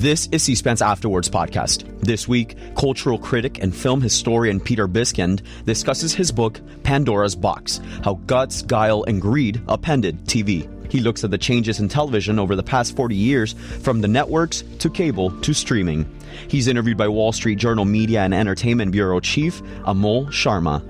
This is C-SPAN's Afterwards podcast. This week, cultural critic and film historian Peter Biskind discusses his book, Pandora's Box How Guts, Guile, and Greed Upended TV. He looks at the changes in television over the past 40 years, from the networks to cable to streaming. He's interviewed by Wall Street Journal Media and Entertainment Bureau Chief Amol Sharma.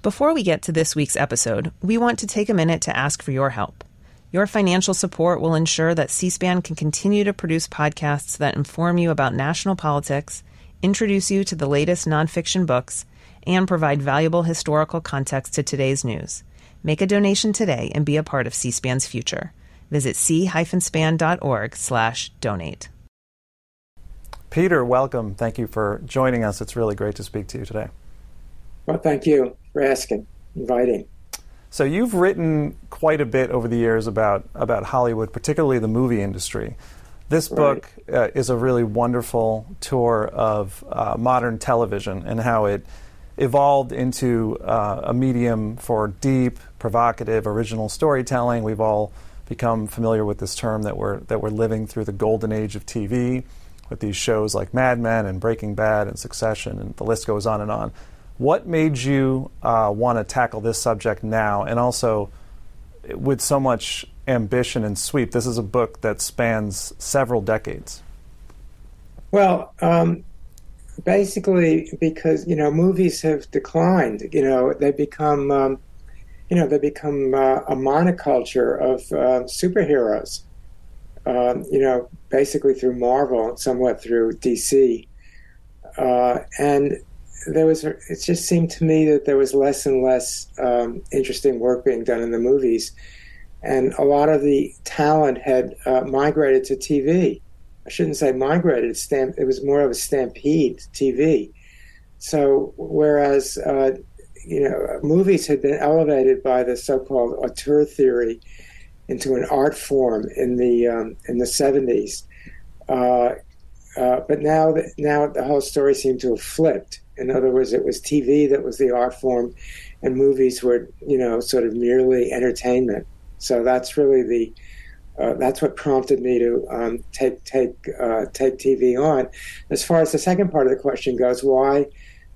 Before we get to this week's episode, we want to take a minute to ask for your help. Your financial support will ensure that C SPAN can continue to produce podcasts that inform you about national politics, introduce you to the latest nonfiction books, and provide valuable historical context to today's news. Make a donation today and be a part of C SPAN's future. Visit c-span.org slash donate. Peter, welcome. Thank you for joining us. It's really great to speak to you today. Well, thank you for asking, inviting. So you've written quite a bit over the years about about Hollywood, particularly the movie industry. This book uh, is a really wonderful tour of uh, modern television and how it evolved into uh, a medium for deep, provocative, original storytelling. We've all become familiar with this term that we're that we're living through the golden age of TV, with these shows like Mad Men and Breaking Bad and Succession, and the list goes on and on. What made you uh, want to tackle this subject now, and also with so much ambition and sweep? This is a book that spans several decades. Well, um, basically, because you know, movies have declined. You know, they become, um, you know, they become uh, a monoculture of uh, superheroes. Um, you know, basically through Marvel, somewhat through DC, uh, and there was it just seemed to me that there was less and less um, interesting work being done in the movies, and a lot of the talent had uh, migrated to TV. I shouldn't say migrated; stamp, it was more of a stampede to TV. So whereas uh, you know movies had been elevated by the so-called auteur theory into an art form in the um, in the seventies. Uh, uh, but now, now the whole story seemed to have flipped, in other words, it was TV that was the art form, and movies were, you know, sort of merely entertainment. So that's really the uh, that's what prompted me to um, take take uh, take TV on. As far as the second part of the question goes, why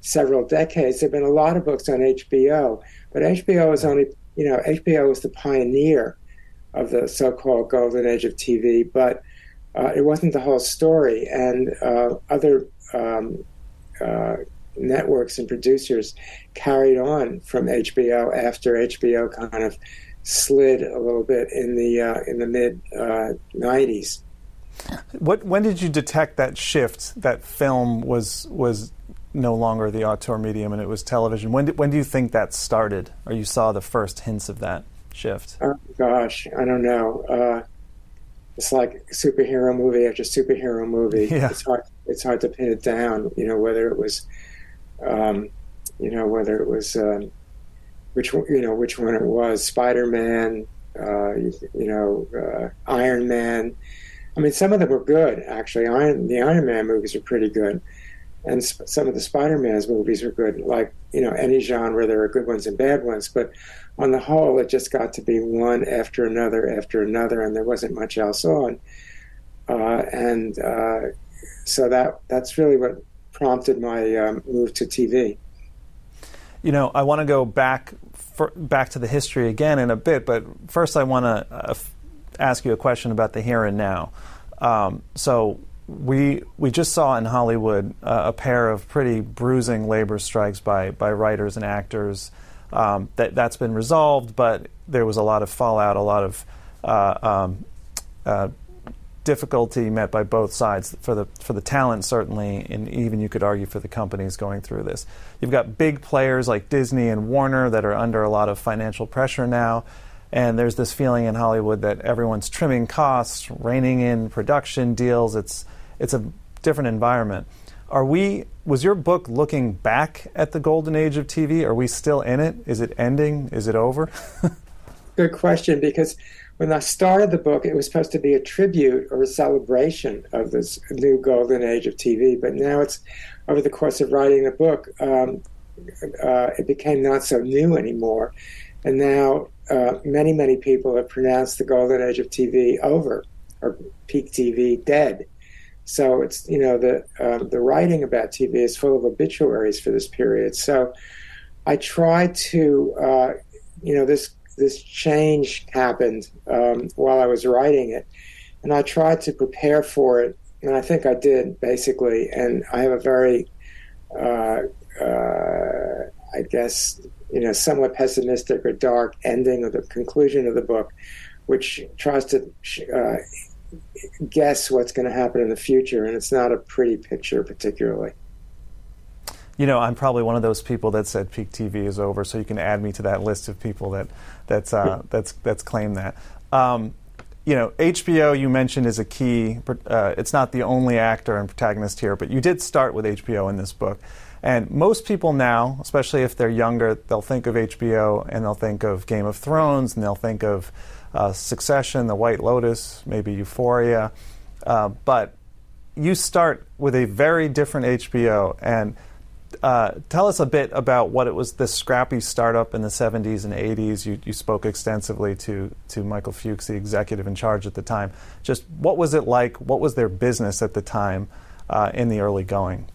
several decades? There've been a lot of books on HBO, but HBO is only you know HBO was the pioneer of the so-called golden age of TV, but uh, it wasn't the whole story, and uh, other um, uh, networks and producers carried on from HBO after HBO kind of slid a little bit in the uh, in the mid uh, '90s. What when did you detect that shift? That film was was no longer the auteur medium and it was television. When did, when do you think that started, or you saw the first hints of that shift? Oh gosh, I don't know. Uh, it's like superhero movie after superhero movie. Yeah. It's hard. It's hard to pin it down. You know whether it was um, you know, whether it was um, which you know which one it was, Spider Man, uh, you, know, uh, Iron Man. I mean, some of them were good actually. Iron, the Iron Man movies are pretty good, and sp- some of the Spider Man's movies were good. Like you know, any genre, there are good ones and bad ones, but on the whole, it just got to be one after another after another, and there wasn't much else on. Uh, and uh, so that that's really what prompted my um, move to TV. You know, I want to go back for, back to the history again in a bit, but first I want to uh, ask you a question about the here and now. Um, so we we just saw in Hollywood uh, a pair of pretty bruising labor strikes by by writers and actors. Um, that that's been resolved, but there was a lot of fallout, a lot of uh, um, uh, difficulty met by both sides for the for the talent certainly, and even you could argue for the companies going through this. You've got big players like Disney and Warner that are under a lot of financial pressure now, and there's this feeling in Hollywood that everyone's trimming costs, reining in production deals. It's it's a different environment. Are we? Was your book looking back at the golden age of TV? Are we still in it? Is it ending? Is it over? Good question because when I started the book, it was supposed to be a tribute or a celebration of this new golden age of TV. But now it's over the course of writing the book, um, uh, it became not so new anymore. And now uh, many, many people have pronounced the golden age of TV over. or peak TV dead. So it's you know the um, the writing about TV is full of obituaries for this period. So I tried to uh, you know this this change happened um, while I was writing it, and I tried to prepare for it, and I think I did basically. And I have a very uh, uh, I guess you know somewhat pessimistic or dark ending of the conclusion of the book, which tries to uh, guess what's going to happen in the future, and it's not a pretty picture particularly. You know, I'm probably one of those people that said peak TV is over, so you can add me to that list of people that that's uh, that's that's claimed that. Um, you know, HBO you mentioned is a key. Uh, it's not the only actor and protagonist here, but you did start with HBO in this book. And most people now, especially if they're younger, they'll think of HBO and they'll think of Game of Thrones and they'll think of uh, Succession, The White Lotus, maybe Euphoria. Uh, but you start with a very different HBO. And uh, tell us a bit about what it was this scrappy startup in the 70s and 80s. You, you spoke extensively to, to Michael Fuchs, the executive in charge at the time. Just what was it like? What was their business at the time uh, in the early going?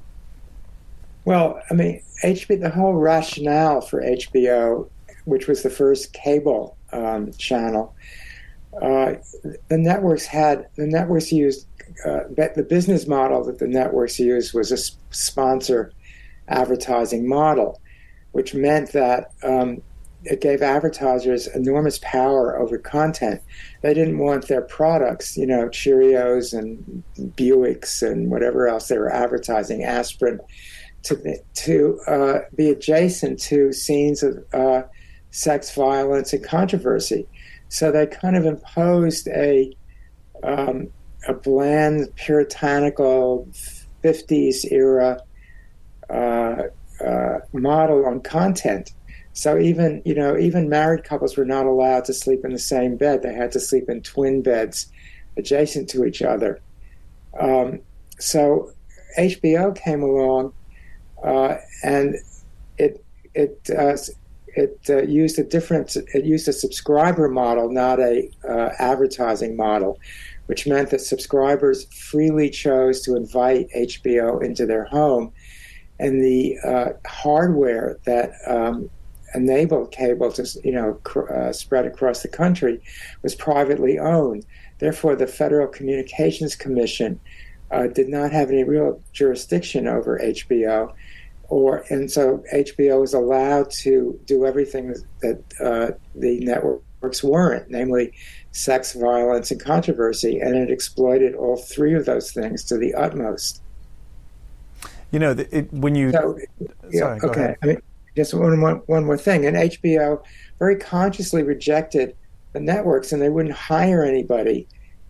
Well, I mean, HBO, the whole rationale for HBO, which was the first cable um, channel. Uh, the networks had the networks used uh, the business model that the networks used was a sponsor advertising model, which meant that um, it gave advertisers enormous power over content. They didn't want their products, you know, Cheerios and Buicks and whatever else they were advertising, aspirin, to to uh, be adjacent to scenes of uh, sex violence and controversy. So they kind of imposed a um, a bland, puritanical '50s era model on content. So even you know even married couples were not allowed to sleep in the same bed; they had to sleep in twin beds adjacent to each other. Um, so HBO came along, uh, and it it uh, it uh, used a different it used a subscriber model, not a uh, advertising model, which meant that subscribers freely chose to invite HBO into their home, and the uh, hardware that um, enabled cable to you know cr- uh, spread across the country was privately owned. Therefore, the Federal Communications Commission uh, did not have any real jurisdiction over HBO or and so HBO was allowed to do everything that uh, the networks weren't, namely sex, violence, and controversy, and it exploited all three of those things to the utmost. You know, it, when you so, yeah, okay. I mean, just one, one, one more thing, and HBO very consciously rejected the networks, and they wouldn't hire anybody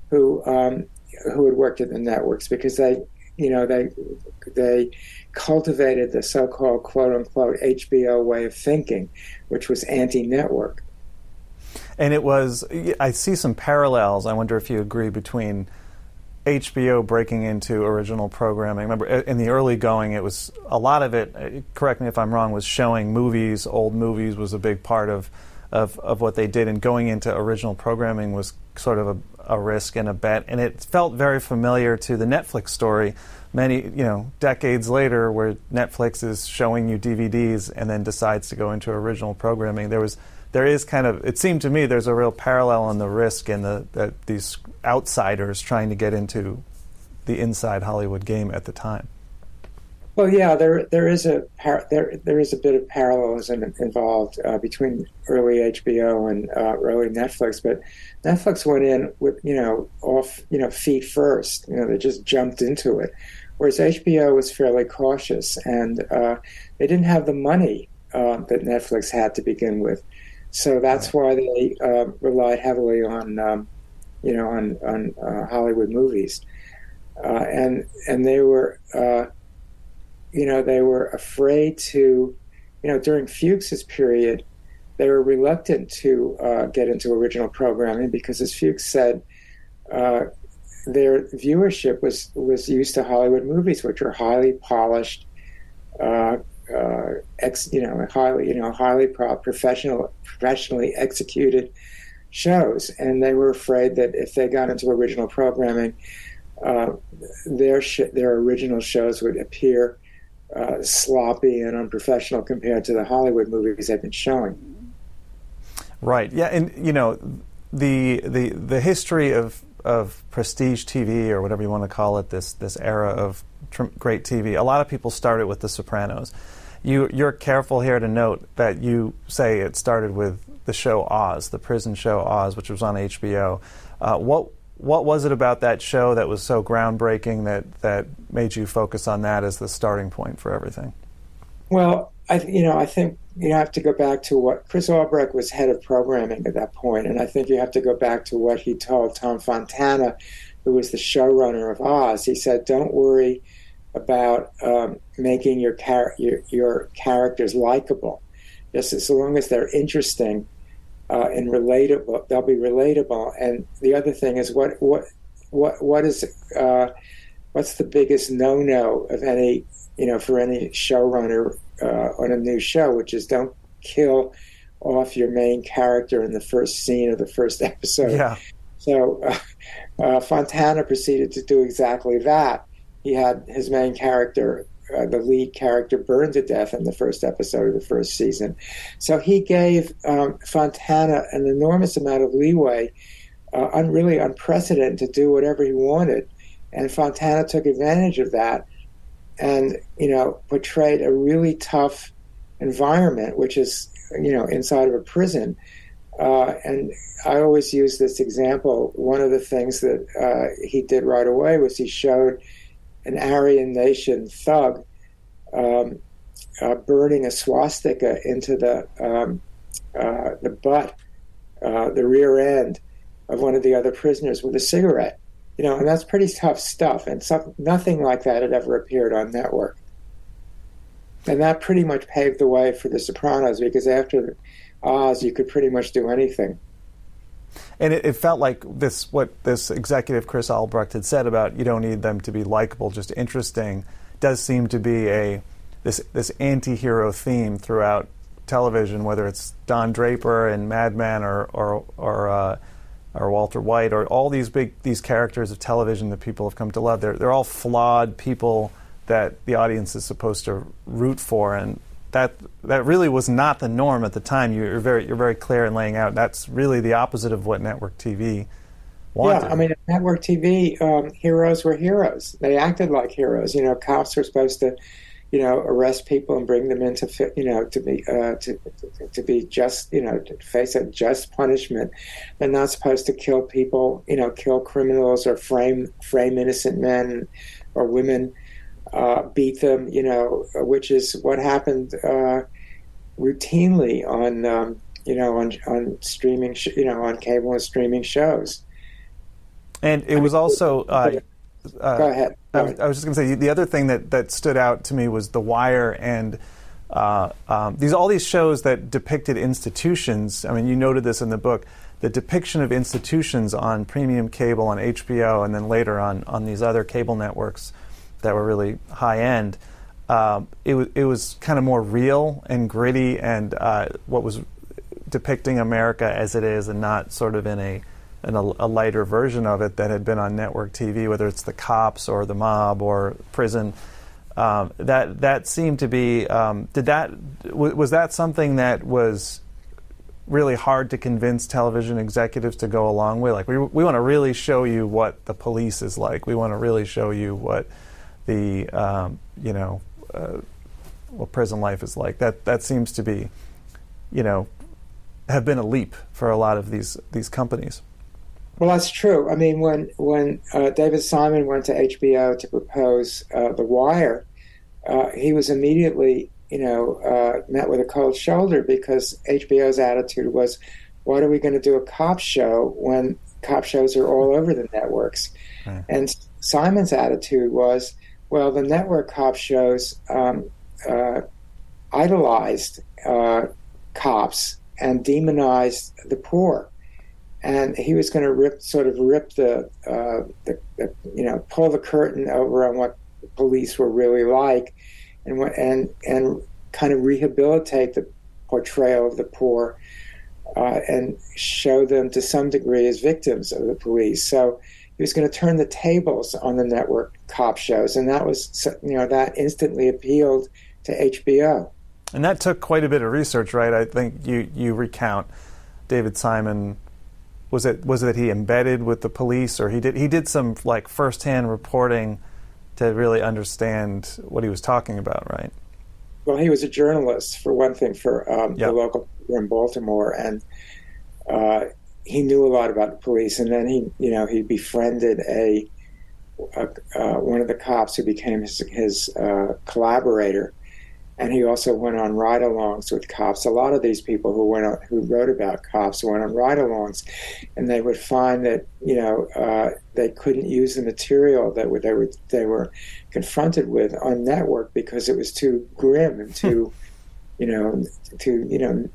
who um, who had worked at the networks because they, you know, they they cultivated the so called quote unquote HBO way of thinking, which was anti network. And it was, I see some parallels. I wonder if you agree between HBO breaking into original programming. Remember, in the early going, it was a lot of it, uh, correct me if I'm wrong, was showing movies. Old movies was a big part of, of, of what they did. And going into original programming was sort of a, a risk and a bet. And it felt very familiar to the Netflix story many you know decades later where Netflix is showing you DVDs and then decides to go into original programming there was there is kind of it seemed to me there's a real parallel on the risk and the that these outsiders trying to get into the inside Hollywood game at the time. Well, yeah, there there is a par- there there is a bit of parallelism involved uh, between early HBO and uh, early Netflix, but Netflix went in with you know off you know feet first. You know, they just jumped into it. Whereas HBO was fairly cautious, and uh, they didn't have the money uh, that Netflix had to begin with. So that's why they uh, relied heavily on, um, you know, on, on uh, Hollywood movies, uh, and and they were, uh, you know, they were afraid to, you know, during Fuchs's period, they were reluctant to get into original programming because, as Fuchs said, their viewership was was used to Hollywood movies, which are highly polished, uh, uh, ex, you know, highly you know highly pro- professional, professionally executed shows, and they were afraid that if they got into original programming, uh, their sh- their original shows would appear uh, sloppy and unprofessional compared to the Hollywood movies they've been showing. Right. Yeah, and you know, the the the history of of prestige TV or whatever you want to call it, this this era of tr- great TV. A lot of people started with The Sopranos. You you're careful here to note that you say it started with the show Oz, the prison show Oz, which was on HBO. Uh, what what was it about that show that was so groundbreaking that that made you focus on that as the starting point for everything? Well, I you know I think you have to go back to what Chris Albrecht was head of programming at that point, and I think you have to go back to what he told Tom Fontana, who was the showrunner of Oz. He said, "Don't worry about um, making your, char- your your characters likable, just as long as they're interesting." Uh, and relatable. They'll be relatable. And the other thing is what what what what is uh, what's the biggest no no of any you know for any showrunner uh, on a new show, which is don't kill off your main character in the first scene of the first episode. Yeah. So uh, uh, Fontana proceeded to do exactly that. He had his main character uh, the lead character burned to death in the first episode of the first season. So he gave um, Fontana an enormous amount of leeway, uh, un- really unprecedented, to do whatever he wanted. And Fontana took advantage of that and, you know, portrayed a really tough environment, which is, you know, inside of a prison. Uh, and I always use this example. One of the things that uh, he did right away was he showed an Aryan nation thug um, uh, burning a swastika into the um, uh, the butt, uh, the rear end of one of the other prisoners with a cigarette. You know, and that's pretty tough stuff. And some, nothing like that had ever appeared on network. And that pretty much paved the way for The Sopranos because after Oz, you could pretty much do anything. And it, it, felt like this what this executive Chris Albrecht had said about you don't need them to be likable, just interesting, does seem to be a this this anti-hero theme throughout television, whether it's Don Draper and Mad Men or or or, uh, or Walter White or all these big these characters of television that people have come to love. They're they're all flawed people that the audience is supposed to root for, and that that really was not the norm at the time. You're very you're very clear in laying out. That's really the opposite of what network TV wanted. Yeah, I mean, network TV um, heroes were heroes. They acted like heroes. You know, cops were supposed to, you know, arrest people and bring them into, you know, to be uh, to to be just, you know, to face a just punishment. They're not supposed to kill people, you know, kill criminals or frame frame innocent men or women uh, beat them, you know, which is what happened uh, routinely on, um, you know, on on streaming, sh- you know, on cable and streaming shows. And it was also. Uh, uh, Go ahead. I, was, I was just going to say the other thing that, that stood out to me was The Wire and uh, um, these all these shows that depicted institutions. I mean, you noted this in the book. The depiction of institutions on premium cable on HBO, and then later on on these other cable networks that were really high end. Um, it was it was kind of more real and gritty, and uh, what was depicting America as it is, and not sort of in a in a, a, lighter version of it that had been on network TV, whether it's the cops or the mob or prison. Um, that that seemed to be. Um, did that w- was that something that was really hard to convince television executives to go along with? Like we we want to really show you what the police is like. We want to really show you what the um, you know uh, what prison life is like. That that seems to be you know have been a leap for a lot of these these companies. Well, that's true. I mean, when when uh, David Simon went to HBO to propose uh, The Wire, uh, he was immediately, you know, uh, met with a cold shoulder because HBO's attitude was, "What are we going to do a cop show when cop shows are all over the networks?" Hmm. And Simon's attitude was, "Well, the network cop shows um, uh, idolized uh, cops and demonized the poor." and he was going to rip, sort of rip the, uh, the, the, you know, pull the curtain over on what police were really like, and and and kind of rehabilitate the portrayal of the poor. uh, and show them to some degree as victims of the police. So he was going to turn the tables on the network cop shows, and that was you know that instantly appealed to HBO. And that took quite a bit of research, right? I think you you recount David Simon. Was it was it that he embedded with the police, or he did he did some like firsthand reporting to really understand what he was talking about, right? Well, he was a journalist for one thing for um, yep. the local in Baltimore, and uh, he knew a lot about the police. And then he, you know, he befriended a, a uh, one of the cops who became his, his uh, collaborator, and he also went on ride-alongs with cops. A lot of these people who went on, who wrote about cops went on ride-alongs, and they would find that you know uh, they couldn't use the material that they were they were confronted with on network because it was too grim and too, you know, too you know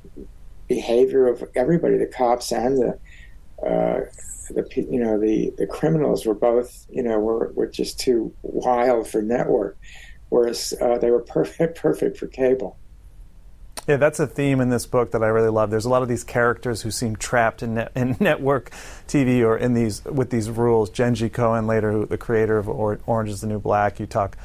behavior of everybody, the cops and the uh, the you know the the criminals were both you know were were just too wild for network, whereas uh, they were perfect perfect for cable. Yeah, that's a theme in this book that I really love. There's a lot of these characters who seem trapped in, net, in network TV or in these with these rules. Jenji Kohan, later who, the creator of Orange Is the New Black, you talk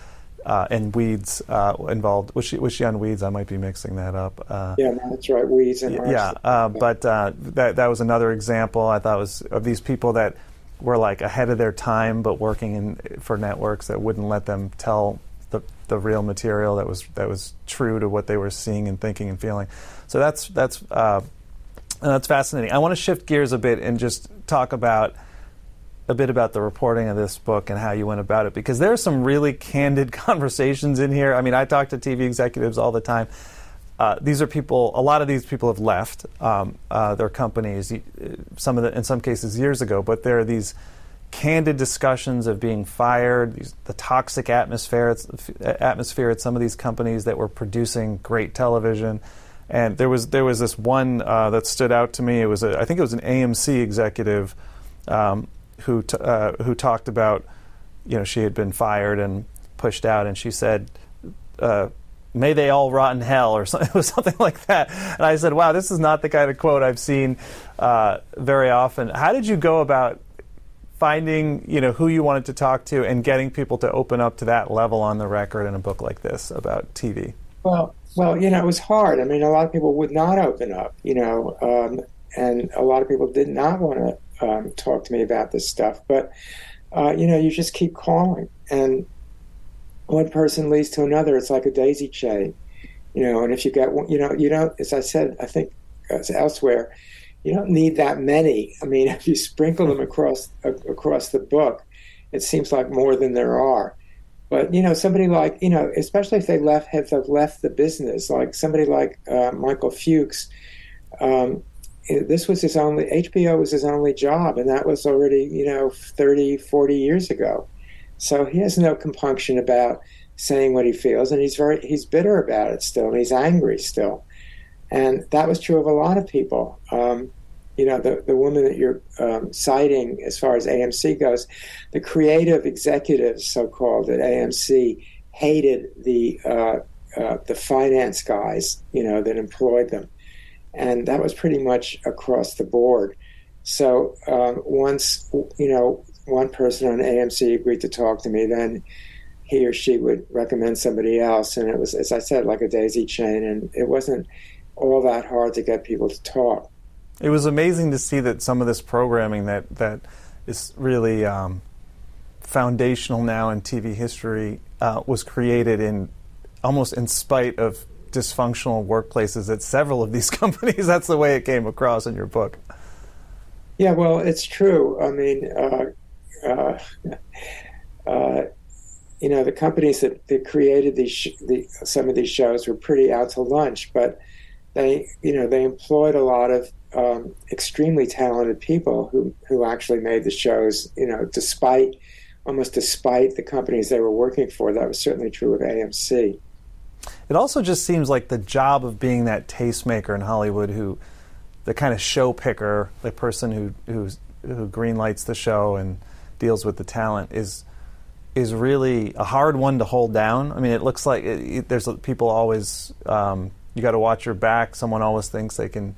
uh, and Weeds uh, involved. Was she was she on Weeds? I might be mixing that up. Uh, yeah, that's right. Weeds and yeah, uh, but uh, that that was another example. I thought was of these people that were like ahead of their time, but working in, for networks that wouldn't let them tell the the real material that was that was true to what they were seeing and thinking and feeling. So that's that's uh, that's fascinating. I want to shift gears a bit and just talk about a bit about the reporting of this book and how you went about it because there are some really candid conversations in here. I mean, I talk to TV executives all the time. Uh, these are people. A lot of these people have left um, uh, their companies. Some of the, in some cases, years ago. But there are these candid discussions of being fired, these, the toxic atmosphere atmosphere at some of these companies that were producing great television. And there was there was this one uh, that stood out to me. It was a, I think it was an AMC executive um, who t- uh, who talked about you know she had been fired and pushed out, and she said. Uh, May they all rot in hell, or something, it was something like that. And I said, "Wow, this is not the kind of quote I've seen uh, very often." How did you go about finding, you know, who you wanted to talk to and getting people to open up to that level on the record in a book like this about TV? Well, well, you know, it was hard. I mean, a lot of people would not open up, you know, um, and a lot of people did not want to um, talk to me about this stuff. But uh, you know, you just keep calling, and one person leads to another. It's like a daisy chain, you know. And if you get, one, you know, you don't. As I said, I think elsewhere, you don't need that many. I mean, if you sprinkle them across uh, across the book, it seems like more than there are. But you know, somebody like you know, especially if they left have left the business, like somebody like uh, Michael Fuchs. Um, this was his only HBO was his only job, and that was already you know 30, 40 years ago. So he has no compunction about saying what he feels, and he's very he's bitter about it still, and he's angry still, and that was true of a lot of people. Um, you know, the the woman that you're um, citing as far as AMC goes, the creative executives, so called at AMC, hated the uh, uh, the finance guys, you know, that employed them and that was pretty much across the board. So um, once you know one person on AMC agreed to talk to me, then he or she would recommend somebody else, and it was, as I said, like a daisy chain, and it wasn't all that hard to get people to talk. It was amazing to see that some of this programming that that is really um, foundational now in TV history uh, was created in almost in spite of dysfunctional workplaces at several of these companies. That's the way it came across in your book. Yeah, well, it's true. I mean, uh, uh, uh, you know, the companies that, that created these sh- the, some of these shows were pretty out to lunch, but they, you know, they employed a lot of um, extremely talented people who who actually made the shows. You know, despite almost despite the companies they were working for. That was certainly true of AMC. It also just seems like the job of being that tastemaker in Hollywood, who the kind of show picker, the person who who who greenlights the show and deals with the talent, is is really a hard one to hold down. I mean, it looks like it, it, there's people always um, you got to watch your back. Someone always thinks they can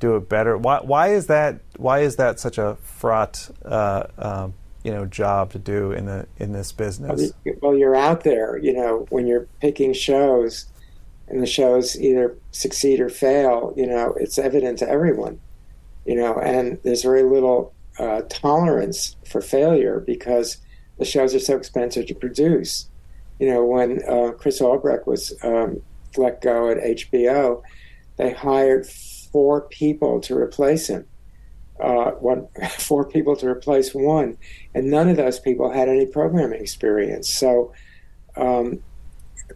do it better? Why, why is that? Why is that such a fraught, uh, um, you know, job to do in the in this business? Well, you're out there, you know, when you're picking shows, and the shows either succeed or fail. You know, it's evident to everyone. You know, and there's very little uh, tolerance for failure because the shows are so expensive to produce. You know, when uh, Chris Albrecht was um, let go at HBO, they hired four people to replace him. Uh, one, four people to replace one, and none of those people had any programming experience. So, um,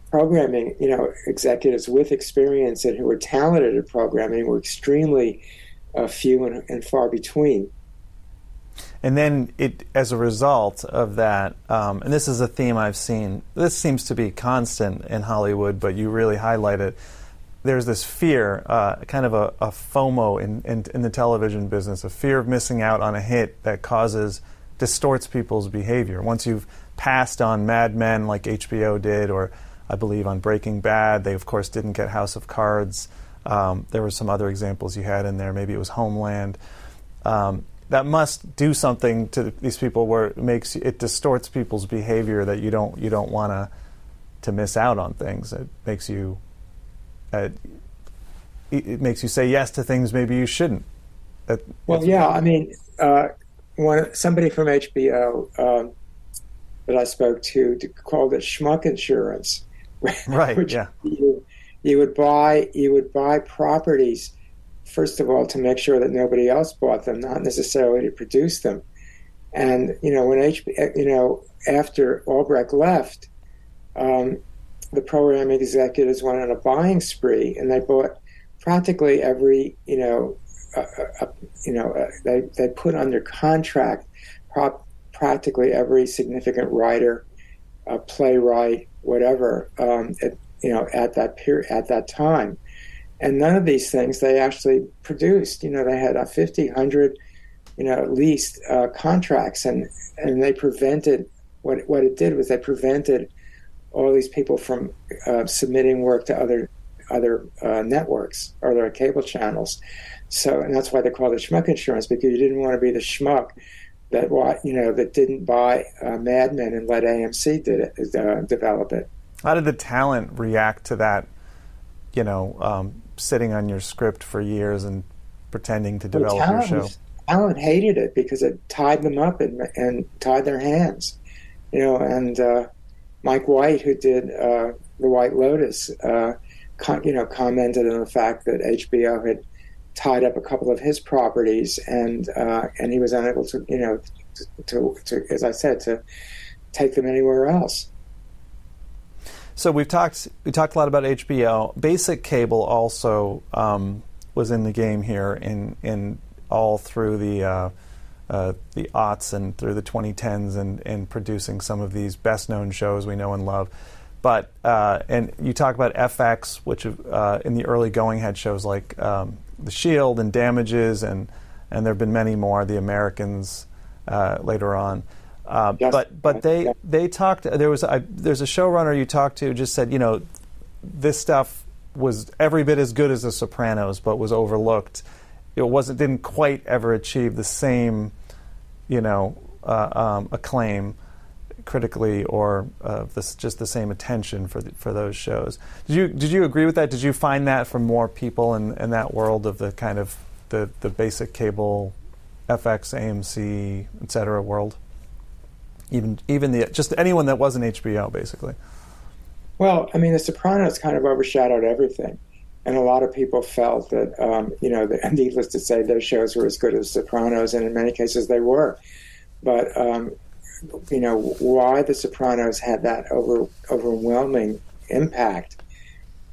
programming, you know, executives with experience and who were talented at programming were extremely uh, few and, and, far between. And then, it as a result of that, um, and this is a theme I've seen. This seems to be constant in Hollywood, but you really highlight it there's this fear, uh, kind of a, a FOMO in, in, in, the television business, a fear of missing out on a hit that causes, distorts people's behavior. Once you've passed on Mad Men like HBO did, or I believe on Breaking Bad, they of course didn't get House of Cards. Um, there were some other examples you had in there. Maybe it was Homeland. Um, that must do something to these people where it makes it distorts people's behavior that you don't you don't want to to miss out on things. It makes you uh, it, makes you say yes to things maybe you shouldn't. well, yeah, I mean, uh, one somebody from HBO um, that I spoke to, to called it schmuck insurance. Right. yeah. You, you would buy you would buy properties first of all to make sure that nobody else bought them, not necessarily to produce them. And you know when HBO, you know after Albrecht left, um, the program executives went on a buying spree and they bought practically every, you know, uh, uh, you know, uh, they, they put under contract prop, practically every significant writer, playwright, whatever, um, at, you know, at that period, at that time. And none of these things they actually produced. You know, they had a 50, 100, you know, at least uh, contracts, and and they prevented what what it did was they prevented all these people from uh, submitting work to other other uh, networks or other cable channels. So, and that's why they call it schmuck insurance because you didn't want to be the schmuck that you know that didn't buy uh, Mad Men and let AMC did it, uh, develop it. How did the talent react to that? You know, um, sitting on your script for years and pretending to develop well, your show. Talent hated it because it tied them up and, and tied their hands. You know, and uh, Mike White, who did uh, The White Lotus, uh, you know, commented on the fact that HBO had tied up a couple of his properties, and uh, and he was unable to, you know, to, to, to, as I said, to take them anywhere else. So we've talked we talked a lot about HBO. Basic cable also um, was in the game here in in all through the uh, the aughts and through the 2010s and, and producing some of these best known shows we know and love. But uh, and you talk about FX, which uh, in the early going had shows like um, The Shield and Damages, and and there have been many more. The Americans uh, later on. Uh, yes. But but they they talked. There was a, there's a showrunner you talked to just said you know this stuff was every bit as good as The Sopranos, but was overlooked it wasn't didn't quite ever achieve the same, you know, uh, um, acclaim critically or uh, this, just the same attention for the, for those shows. Did you did you agree with that? Did you find that from more people in, in that world of the kind of the, the basic cable, FX, AMC, etc. world? Even even the just anyone that wasn't HBO, basically. Well, I mean, The Sopranos kind of overshadowed everything and a lot of people felt that, um, you know, the, needless to say, their shows were as good as Sopranos, and in many cases they were. But, um, you know, why The Sopranos had that over, overwhelming impact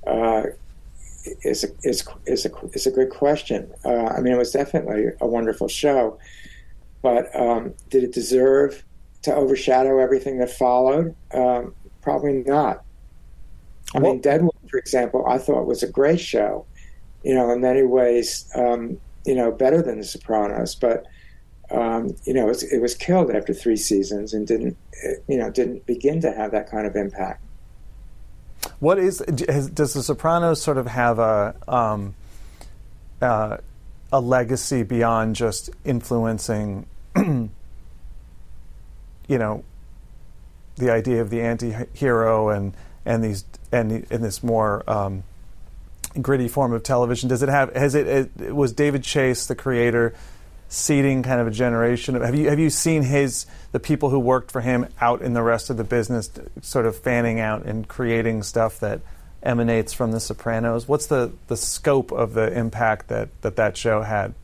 uh, is, a, is, is, a, is a good question. Uh, I mean, it was definitely a wonderful show, but um, did it deserve to overshadow everything that followed? Um, probably not. I mean, Deadwood, for example, I thought was a great show. You know, in many ways, um, you know, better than The Sopranos, but um, you know, it was, it was, killed after three seasons and didn't, you know, didn't begin to have that kind of impact. What is does The Sopranos sort of have a um, uh, a legacy beyond just influencing, you know, the idea of the anti-hero and and these and, and this more um, gritty form of television? Does it have? Has it, it, Was David Chase the creator? Seeding kind of a generation. Have you have you seen his the people who worked for him out in the rest of the business, sort of fanning out and creating stuff that emanates from The Sopranos? What's the, the scope of the impact that, that that show had?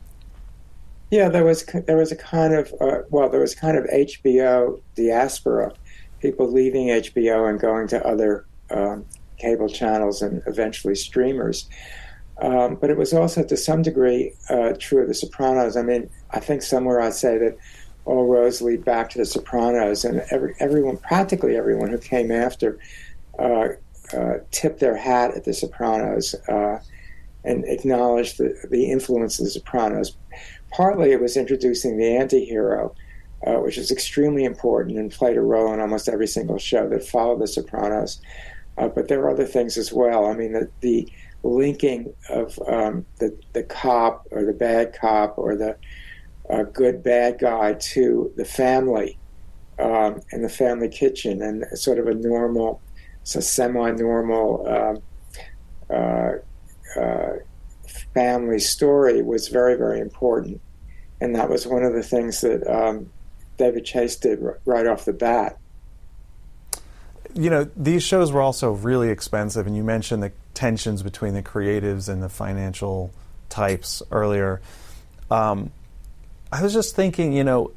Yeah, there was there was a kind of uh, well, there was kind of HBO diaspora, people leaving HBO and going to other um, cable channels and eventually streamers. Um, but it was also to some degree uh, true of The Sopranos. I mean, I think somewhere I say that all roads lead back to The Sopranos, and every, everyone, practically everyone who came after, uh, uh, tipped their hat at The Sopranos uh, and acknowledged the, the influence of The Sopranos. Partly it was introducing the anti-hero, uh, which is extremely important and played a role in almost every single show that followed The Sopranos. Uh, but there are other things as well. I mean, the, the linking of um, the, the cop or the bad cop or the uh, good bad guy to the family um, and the family kitchen and sort of a normal, a semi-normal um, uh, uh, family story was very, very important. And that was one of the things that um, David Chase did right off the bat you know, these shows were also really expensive, and you mentioned the tensions between the creatives and the financial types earlier. Um, I was just thinking, you know,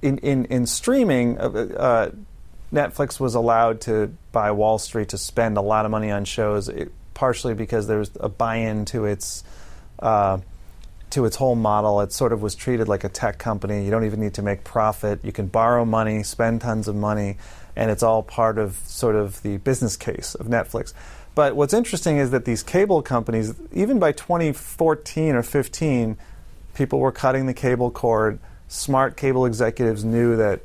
in in, in streaming, uh, uh, Netflix was allowed to by Wall Street to spend a lot of money on shows, it, partially because there was a buy-in to its. Uh, to its whole model, it sort of was treated like a tech company. You don't even need to make profit. You can borrow money, spend tons of money, and it's all part of sort of the business case of Netflix. But what's interesting is that these cable companies, even by 2014 or 15, people were cutting the cable cord. Smart cable executives knew that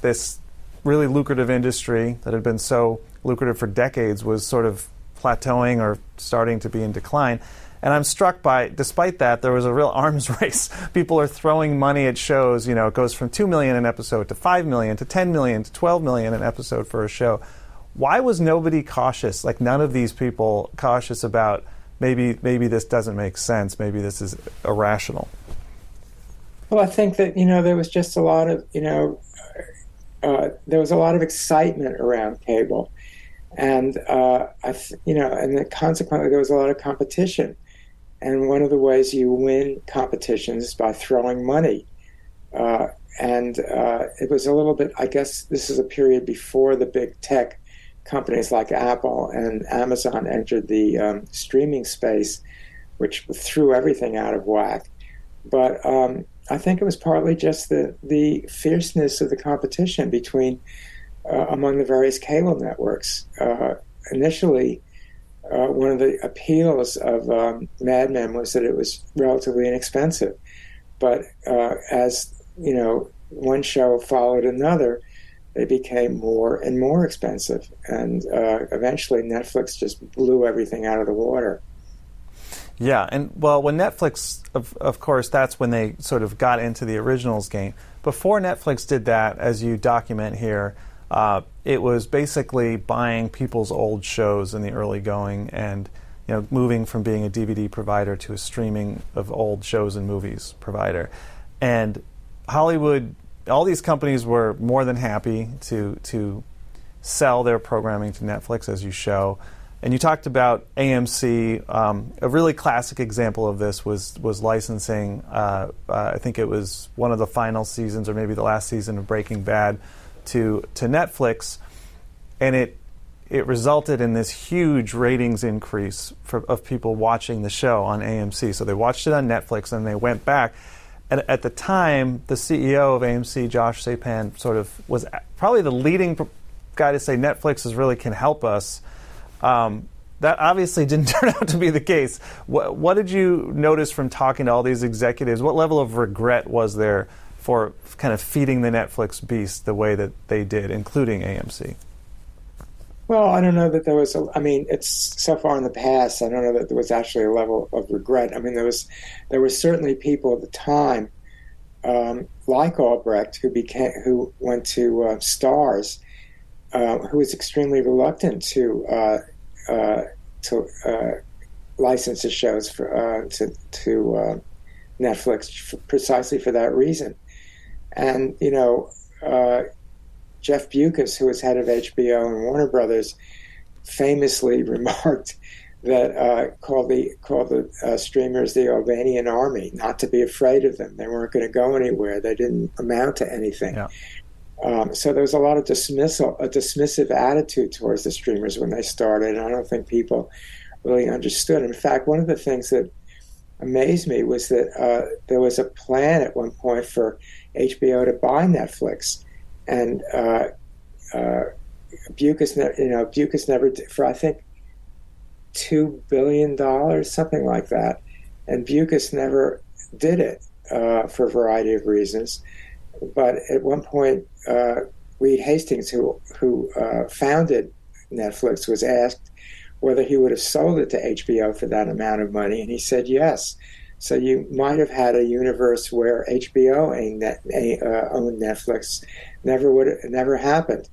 this really lucrative industry that had been so lucrative for decades was sort of plateauing or starting to be in decline. And I'm struck by, despite that, there was a real arms race. People are throwing money at shows. You know, it goes from two million an episode to five million to ten million to twelve million an episode for a show. Why was nobody cautious? Like none of these people cautious about maybe maybe this doesn't make sense. Maybe this is irrational. Well, I think that you know there was just a lot of you know uh, there was a lot of excitement around cable, and uh, I th- you know, and consequently there was a lot of competition. And one of the ways you win competitions is by throwing money. Uh, and uh, it was a little bit, I guess this is a period before the big tech companies like Apple and Amazon entered the um, streaming space, which threw everything out of whack. But um, I think it was partly just the, the fierceness of the competition between uh, among the various cable networks. Uh, initially, uh, one of the appeals of um, Mad Men was that it was relatively inexpensive. But uh, as you know, one show followed another, they became more and more expensive, and uh, eventually Netflix just blew everything out of the water. Yeah, and well, when Netflix, of, of course, that's when they sort of got into the originals game. Before Netflix did that, as you document here, uh, it was basically buying people's old shows in the early going and you know moving from being a DVD provider to a streaming of old shows and movies provider. And Hollywood, all these companies were more than happy to to sell their programming to Netflix, as you show. And you talked about AMC. Um, a really classic example of this was was licensing. Uh, uh, I think it was one of the final seasons, or maybe the last season of Breaking Bad to to Netflix, and it it resulted in this huge ratings increase for, of people watching the show on AMC. So they watched it on Netflix and they went back. And at the time, the CEO of AMC, Josh Sapan, sort of was probably the leading guy to say Netflix is really can help us. Um, that obviously didn't turn out to be the case. What, what, did you notice from talking to all these executives? What level of regret was there for kind of feeding the Netflix beast the way that they did, including AMC? Well, I don't know that there was. A, I mean, it's so far in the past. I don't know that there was actually a level of regret. I mean, there was there were certainly people at the time, um, like Albrecht, who became who went to uh, Starz, uh, who was extremely reluctant to uh, uh to uh, license his shows for uh, to to Netflix for, precisely for that reason. And you know, Jeff Bewkes, who was head of HBO and Warner Brothers, famously remarked that uh, called the called the uh, streamers the Albanian army, not to be afraid of them. They weren't going to go anywhere. They didn't amount to anything. Yeah. Um, so there was a lot of dismissal, a dismissive attitude towards the streamers when they started, and I don't think people really understood. In fact, one of the things that amazed me was that uh, there was a plan at one point for HBO to buy Netflix and uh, uh, Bewkes, you know, Bewkes never for I think two billion dollars, something like that, and Bewkes never did it uh, for a variety of reasons. But at one point, uh, Reed Hastings, who who uh, founded Netflix, was asked whether he would have sold it to HBO for that amount of money, and he said yes. So you might have had a universe where HBO owned, uh, owned Netflix, never would have never happened.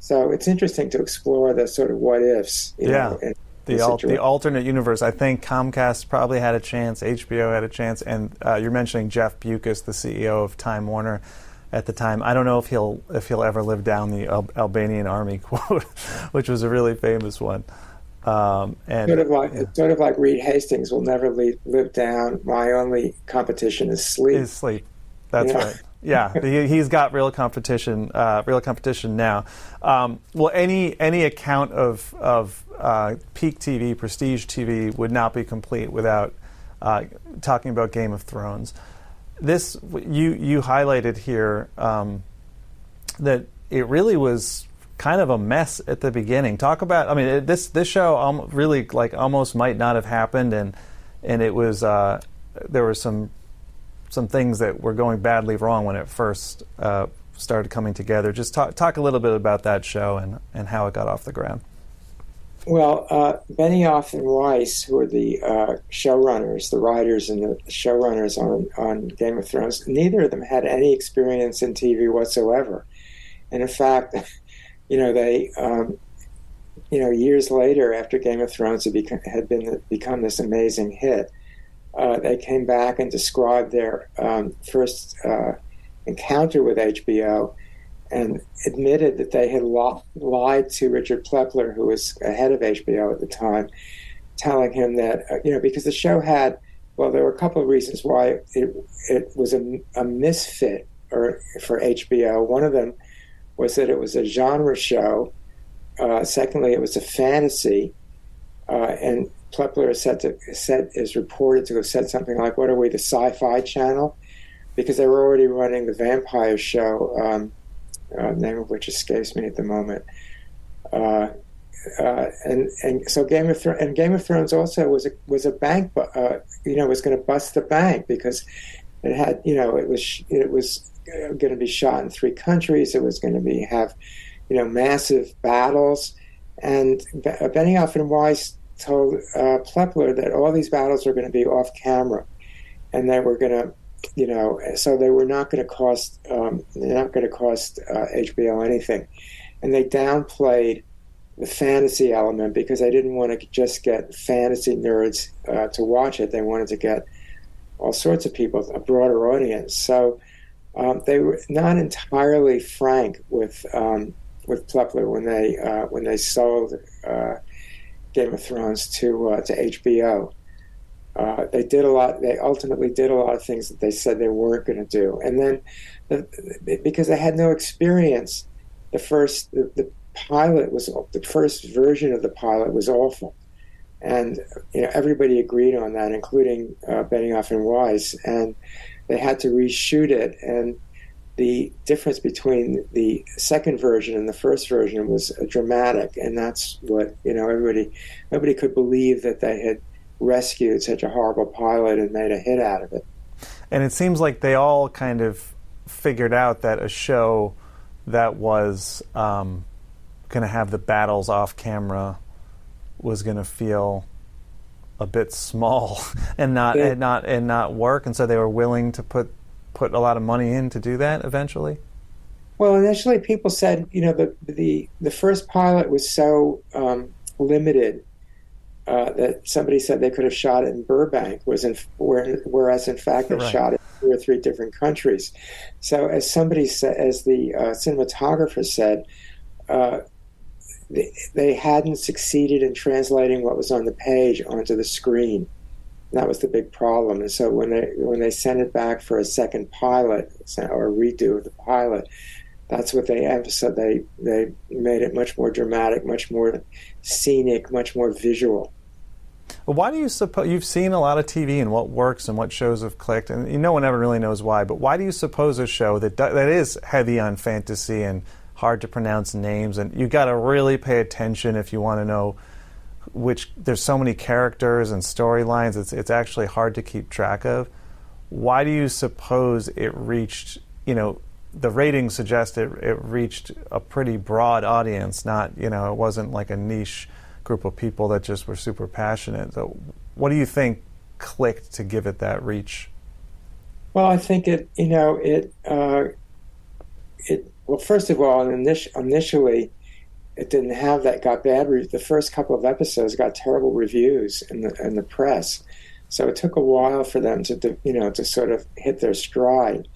So it's interesting to explore the sort of what ifs. yeah. Know, the, al- the alternate universe. I think Comcast probably had a chance. HBO had a chance, and uh, you're mentioning Jeff Bewkes, the CEO of Time Warner at the time. I don't know if he'll if he'll ever live down the Al- Albanian army quote, which was a really famous one. Um, and sort of like yeah. sort of like Reed Hastings will never leave, live down. My only competition is sleep. Is sleep. That's you know? right. Yeah, he, has got real competition. Uh, real competition now. Um, well, any any account of of uh, peak TV, prestige TV, would not be complete without uh, talking about Game of Thrones. This you you highlighted here um, that it really was kind of a mess at the beginning. Talk about, I mean, this this show really like almost might not have happened, and and it was uh, there were some some things that were going badly wrong when it first uh, started coming together. Just talk talk a little bit about that show and and how it got off the ground. Well, uh, Benioff and Weiss, who are the uh, showrunners, the writers and the showrunners on, on Game of Thrones, neither of them had any experience in TV whatsoever. And in fact, you know, they, um, you know, years later, after Game of Thrones had had been become this amazing hit, uh, they came back and described their um, first uh, encounter with HBO, and admitted that they had lied to Richard Plepler, who was head of HBO at the time, telling him that uh, you know because the show had well, there were a couple of reasons why it it was a, a misfit or for HBO. One of them was that it was a genre show. Uh, secondly, it was a fantasy, uh, and Plepler is to is reported to have said something like, "What are we, the Sci-Fi Channel?" Because they were already running the vampire show, um, uh, name of which escapes me at the moment. Uh, uh, and and so Game of Thrones and Game of Thrones also was a was a bank, uh, you know, was going to bust the bank because it had, you know, it was it was going to be shot in three countries. It was going to be have, you know, massive battles. And Benioff and Weiss told uh, Plepler that all these battles are going to be off camera, and they were going to, you know, so they were not going to cost, um, they're not going to cost uh, HBO anything, and they downplayed the fantasy element because they didn't want to just get fantasy nerds uh, to watch it. They wanted to get all sorts of people, a broader audience. So um, they were not entirely frank with um, with Plepler when they uh, when they sold uh, Game of Thrones to uh, to HBO. Uh, they did a lot. They ultimately did a lot of things that they said they weren't going to do, and then the, because they had no experience, the first the, the pilot was the first version of the pilot was awful and you know everybody agreed on that, including uh, Benioff and Weiss, and they had to reshoot it, and the difference between the second version and the first version was dramatic, and that's what you know. Everybody, nobody could believe that they had rescued such a horrible pilot and made a hit out of it. And it seems like they all kind of figured out that a show that was um, going to have the battles off camera was going to feel a bit small and not yeah. and not and not work, and so they were willing to put put a lot of money in to do that eventually. Well, initially people said, you know, the the the first pilot was so um, limited uh, that somebody said they could have shot it in Burbank, was in, whereas in fact they right. shot it in two or three different countries. So, as somebody said, as the uh, cinematographer said, uh, they, hadn't succeeded in translating what was on the page onto the screen. That was the big problem. And so when they when they sent it back for a second pilot or a redo of the pilot, that's what they emphasized. They they made it much more dramatic, much more scenic, much more visual. Why do you suppose you've seen a lot of TV and what works and what shows have clicked, and no one ever really knows why. But why do you suppose a show that that is heavy on fantasy and hard to pronounce names, and you got to really pay attention if you want to know which there's so many characters and storylines. It's it's actually hard to keep track of. Why do you suppose it reached? You know, the ratings suggest it, it reached a pretty broad audience. Not you know, it wasn't like a niche group of people that just were super passionate. So, what do you think clicked to give it that reach? Well, I think it. You know, it. Uh, it. Well, first of all, initially, it didn't have that. Got bad. Re- the first couple of episodes got terrible reviews in the in the press. So it took a while for them to, you know, to sort of hit their stride.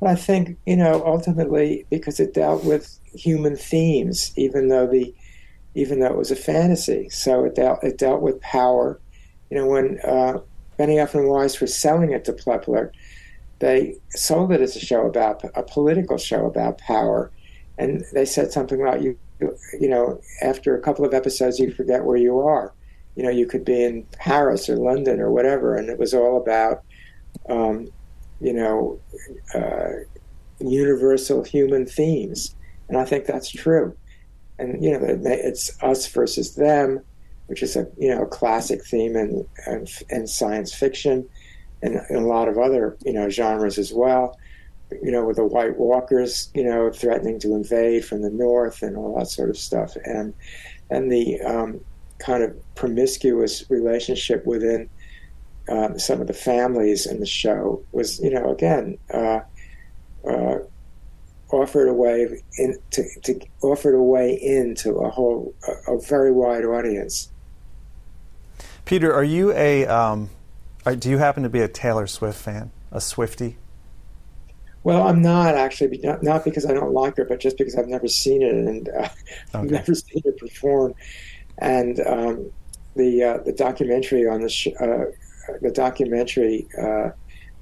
But I think, you know, ultimately, because it dealt with human themes, even though the even though it was a fantasy. So it dealt, it dealt with power. You know, when uh, Benioff and Weiss were selling it to Plepler, they sold it as a show about a political show about power, and they said something about you. You know, after a couple of episodes, you forget where you are. You know, you could be in Paris or London or whatever, and it was all about, um, you know, uh, universal human themes. And I think that's true and you know it's us versus them, which is a you know a classic theme in in, in science fiction, and, a lot of other you know genres as well. You know, with the White Walkers, you know, threatening to invade from the north and all that sort of stuff, and and the um, kind of promiscuous relationship within um, some of the families in the show was, you know, again. Uh, uh, offered a way in to, to offered a way into a whole a, a very wide audience. Peter, are you a um, are, do you happen to be a Taylor Swift fan, a Swiftie? Well, I'm not actually, not, not because I don't like her, but just because I've never seen it and uh, okay. I've never seen her perform. And um, the uh, the documentary on the sh- uh, the documentary uh,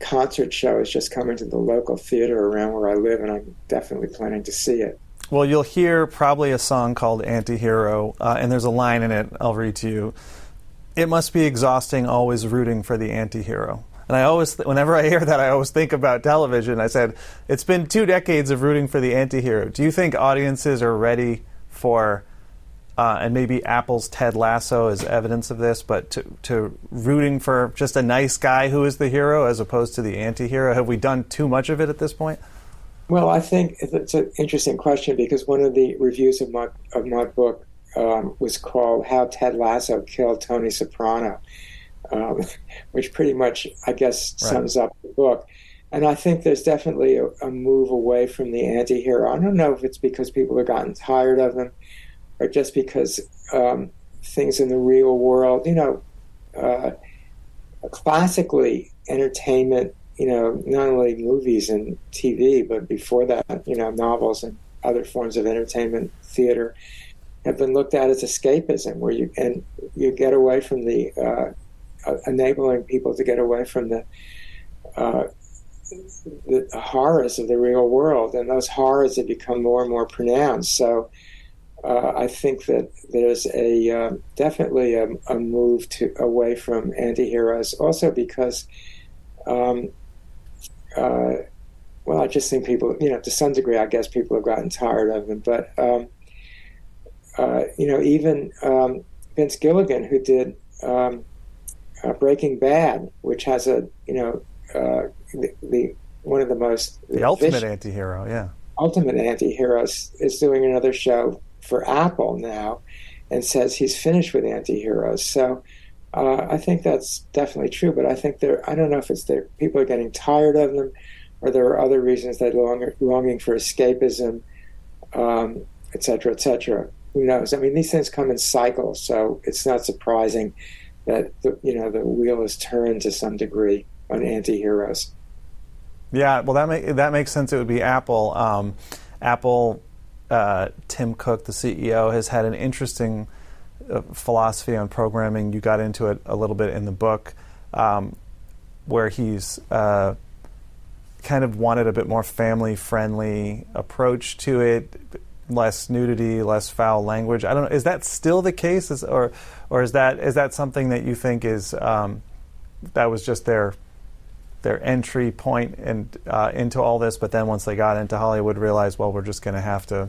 concert show is just coming to the local theater around where I live, and I'm definitely planning to see it. Well, you'll hear probably a song called Antihero, uh, and there's a line in it I'll read to you. It must be exhausting always rooting for the antihero. And I always, whenever I hear that, I always think about television. I said, it's been two decades of rooting for the antihero. Do you think audiences are ready for uh, and maybe Apple's Ted Lasso is evidence of this, but to, to rooting for just a nice guy who is the hero as opposed to the anti hero? Have we done too much of it at this point? Well, I think it's an interesting question because one of the reviews of my, of my book um, was called How Ted Lasso Killed Tony Soprano, um, which pretty much, I guess, sums right. up the book. And I think there's definitely a, a move away from the anti hero. I don't know if it's because people have gotten tired of him or just because um, things in the real world, you know, uh, classically entertainment, you know, not only movies and TV, but before that, you know, novels and other forms of entertainment, theater, have been looked at as escapism, where you and you get away from the uh, uh enabling people to get away from the, uh, the horrors of the real world, and those horrors have become more and more pronounced. So uh, I think that there's a uh, definitely a, a, move to away from anti-heroes. Also because, um, uh, well, I just think people, you know, to some degree, I guess people have gotten tired of them. But um, uh, you know, even um, Vince Gilligan, who did um, uh, Breaking Bad, which has a you know uh, the, the, one of the most the ultimate anti-hero, yeah ultimate anti-heroes is doing another show for Apple now, and says he's finished with anti-heroes. So uh, I think that's definitely true. But I think there, I don't know if it's that people are getting tired of them, or there are other reasons they're longing for escapism, um, et cetera, et cetera. Who knows? I mean, these things come in cycles, so it's not surprising that the, you know the wheel is turned to some degree on anti-heroes. Yeah, well, that make, that makes sense. It would be Apple. Um, Apple, uh, Tim Cook, the CEO, has had an interesting uh, philosophy on programming. You got into it a little bit in the book, um, where he's uh, kind of wanted a bit more family-friendly approach to it, less nudity, less foul language. I don't know. Is that still the case, is, or or is that is that something that you think is um, that was just their their entry point and uh, into all this, but then once they got into Hollywood, realized, well, we're just going to have to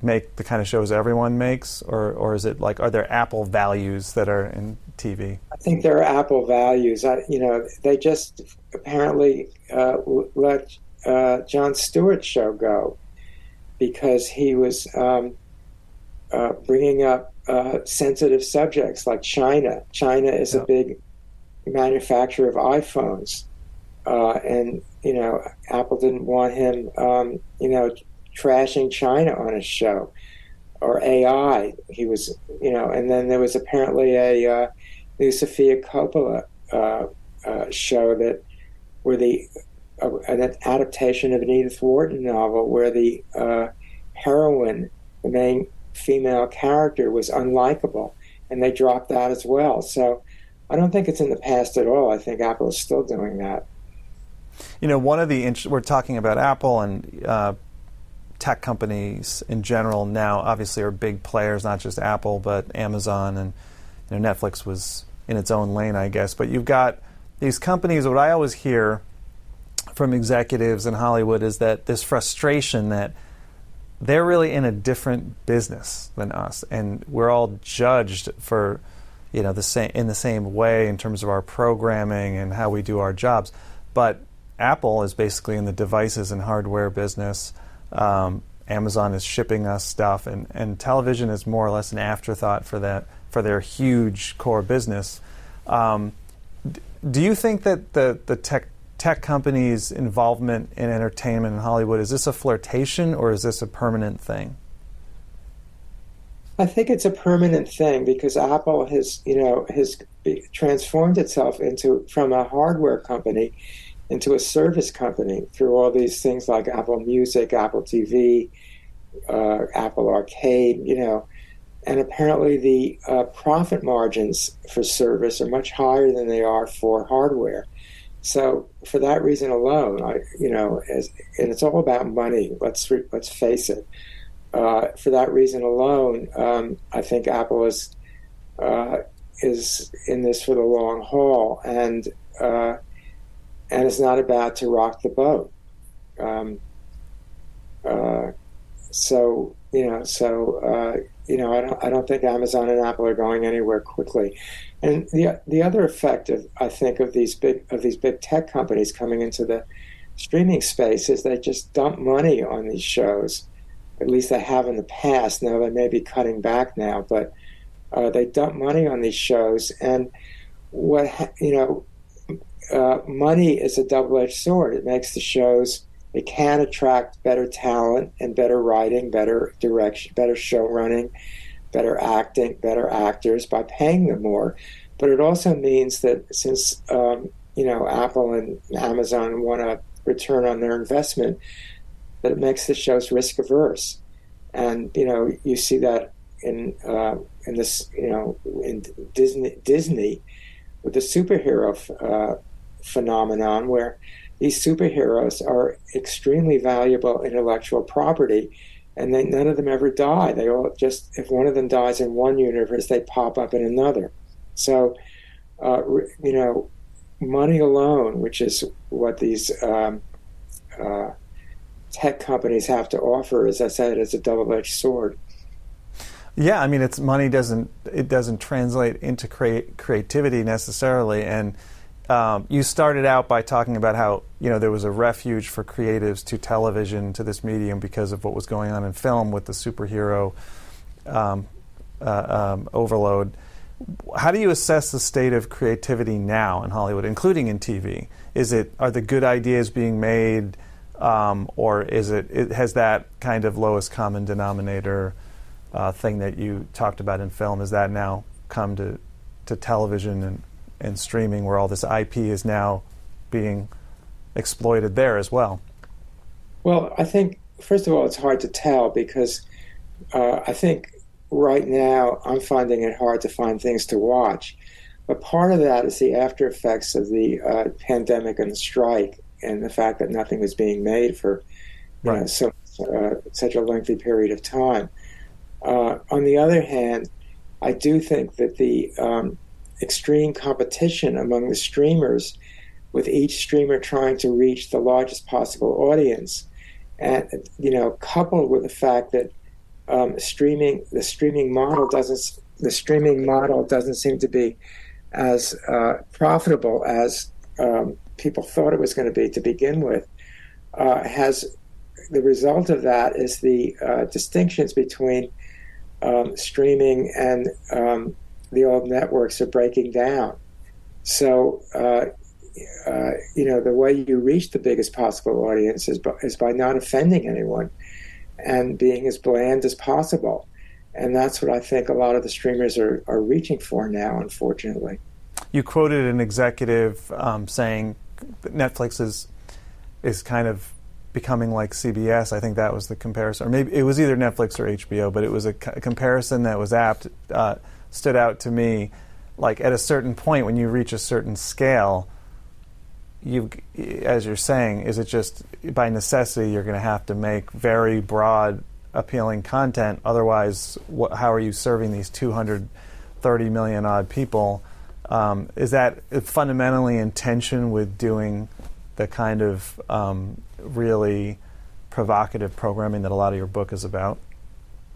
make the kind of shows everyone makes, or or is it like are there Apple values that are in TV? I think there are Apple values. I, you know, they just apparently uh, let uh, Jon Stewart's show go because he was um, uh, bringing up uh, sensitive subjects like China. China is a big manufacturer of iPhones, uh, and you know Apple didn't want him, um, you know, trashing China on his show or AI. He was, you know, and then there was apparently a uh, new Sofia Coppola uh, uh, show that where the an adaptation of an Edith Wharton novel where the uh, heroine, the main female character, was unlikable, and they dropped that as well. So I don't think it's in the past at all. I think Apple is still doing that. You know, one of the int- we're talking about Apple and uh, tech companies in general now. Obviously, are big players, not just Apple, but Amazon and you know, Netflix was in its own lane, I guess. But you've got these companies. What I always hear from executives in Hollywood is that this frustration that they're really in a different business than us, and we're all judged for you know the same in the same way in terms of our programming and how we do our jobs. But Apple is basically in the devices and hardware business. Um, Amazon is shipping us stuff, and, and television is more or less an afterthought for that for their huge core business. Um, do you think that the the tech tech companies' involvement in entertainment in Hollywood is this a flirtation or is this a permanent thing? I think it's a permanent thing because Apple has, you know, has transformed itself into from a hardware company into a service company through all these things like Apple Music, Apple TV, uh, Apple Arcade, you know, and apparently the uh, profit margins for service are much higher than they are for hardware. So for that reason alone, I, you know, as, and it's all about money. Let's let's face it uh, for that reason alone, um, I think Apple is uh, is in this for the long haul, and uh, and it's not about to rock the boat. Um, uh, so you know, so uh, you know, I don't I don't think Amazon and Apple are going anywhere quickly. And the the other effect of I think of these big of these big tech companies coming into the streaming space is they just dump money on these shows at least they have in the past. Now they may be cutting back now, but uh, they dump money on these shows, and what you know, uh, money is a double-edged sword. It makes the shows. It can attract better talent and better writing, better direction, better show running, better acting, better actors by paying them more. But it also means that since um, you know Apple and Amazon want a return on their investment, that it makes the shows risk averse. And you know, you see that in uh, in this, you know, in Disney Disney with the superhero uh, phenomenon, where these superheroes are extremely valuable intellectual property, and they, none of them ever die. They all just if one of them dies in one universe, they pop up in another. So, uh, you know, money alone, which is what these um, uh, tech companies have to offer, as I said, is a double-edged sword. Yeah, I mean, it's money doesn't it doesn't translate into creativity necessarily, and um, you started out by talking about how you know there was a refuge for creatives to television to this medium because of what was going on in film with the superhero um, uh, um, overload. How do you assess the state of creativity now in Hollywood, including in TV? Is it are the good ideas being made, um, or is it, it, has that kind of lowest common denominator uh, thing that you talked about in film? Is that now come to to television and and streaming, where all this IP is now being exploited there as well? Well, I think first of all, it's hard to tell because uh, I think right now I'm finding it hard to find things to watch. But part of that is the after effects of the uh, pandemic and the strike, and the fact that nothing was being made for right. know, so, uh, such a lengthy period of time. Uh, on the other hand, I do think that the um, extreme competition among the streamers, with each streamer trying to reach the largest possible audience, and you know, coupled with the fact that um, streaming the streaming model doesn't the streaming model doesn't seem to be as uh, profitable as um, people thought it was going to be to begin with. Uh, has the result of that is the uh, distinctions between um, streaming and um, the old networks are breaking down. So, uh, uh, you know, the way you reach the biggest possible audience is by, is by not offending anyone and being as bland as possible. And that's what I think a lot of the streamers are, are reaching for now, unfortunately. You quoted an executive um, saying that Netflix is is kind of becoming like CBS. I think that was the comparison, or maybe it was either Netflix or HBO, but it was a, a comparison that was apt. Uh, stood out to me. Like at a certain point, when you reach a certain scale, you, as you're saying, is it just by necessity you're going to have to make very broad, appealing content? Otherwise, what, how are you serving these 230 million odd people? Um, is that fundamentally in tension with doing the kind of um, really provocative programming that a lot of your book is about?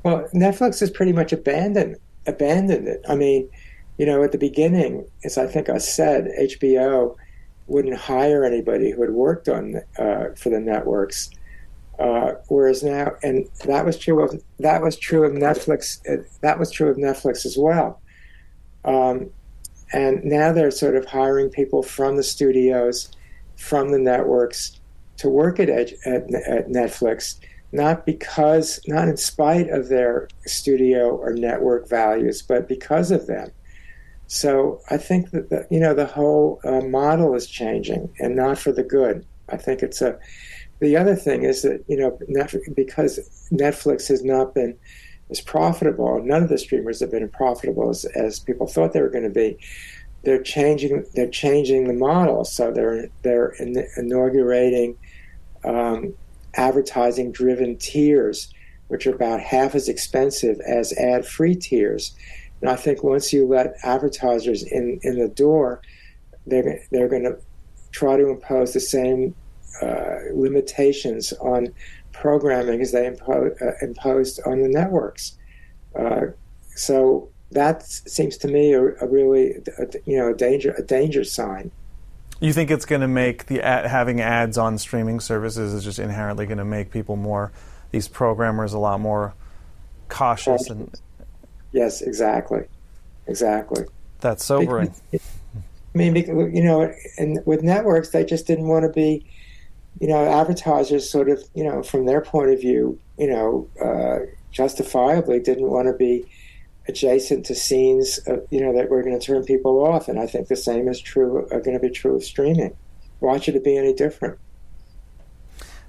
Well, Netflix has pretty much abandoned abandoned it. I mean, you know, at the beginning, as I think I said, HBO wouldn't hire anybody who had worked on uh, for the networks. Uh, whereas now, and that was true of that was true of Netflix. Uh, that was true of Netflix as well. Um, and now they're sort of hiring people from the studios, from the networks, to work at, at, at Netflix not because, not in spite of their studio or network values, but because of them. So I think that the, you know the whole uh, model is changing, and not for the good. I think it's a. The other thing is that you know Netflix, because Netflix has not been as profitable, none of the streamers have been profitable as, as people thought they were going to be. They're changing. They're changing the model, so they're they're in, inaugurating um, advertising driven tiers, which are about half as expensive as ad free tiers. And I think once you let advertisers in, in the door, they're, they're going to try to impose the same uh, limitations on programming as they impo- uh, imposed on the networks. Uh, so that seems to me a, a really, a, you know, a danger, a danger sign. You think it's going to make the ad, having ads on streaming services is just inherently going to make people more these programmers a lot more cautious and yes, exactly, exactly. That's sobering. I mean, you know, and with networks, they just didn't want to be, you know, advertisers sort of, you know, from their point of view, you know, uh, justifiably didn't want to be adjacent to scenes, uh, you know, that we're going to turn people off. And I think the same is true, are going to be true of streaming. Why should it be any different?